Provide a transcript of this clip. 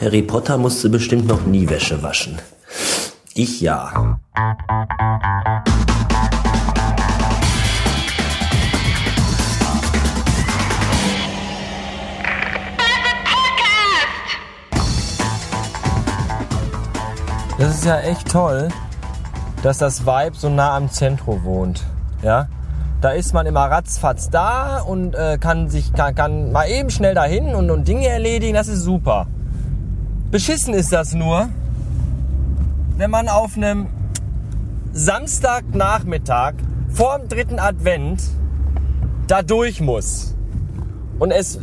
Harry Potter musste bestimmt noch nie Wäsche waschen. Ich ja. Das ist ja echt toll, dass das Vibe so nah am Zentrum wohnt. Ja, da ist man immer ratzfatz da und äh, kann sich kann, kann mal eben schnell dahin und, und Dinge erledigen. Das ist super. Beschissen ist das nur, wenn man auf einem Samstagnachmittag vor dem dritten Advent da durch muss. Und es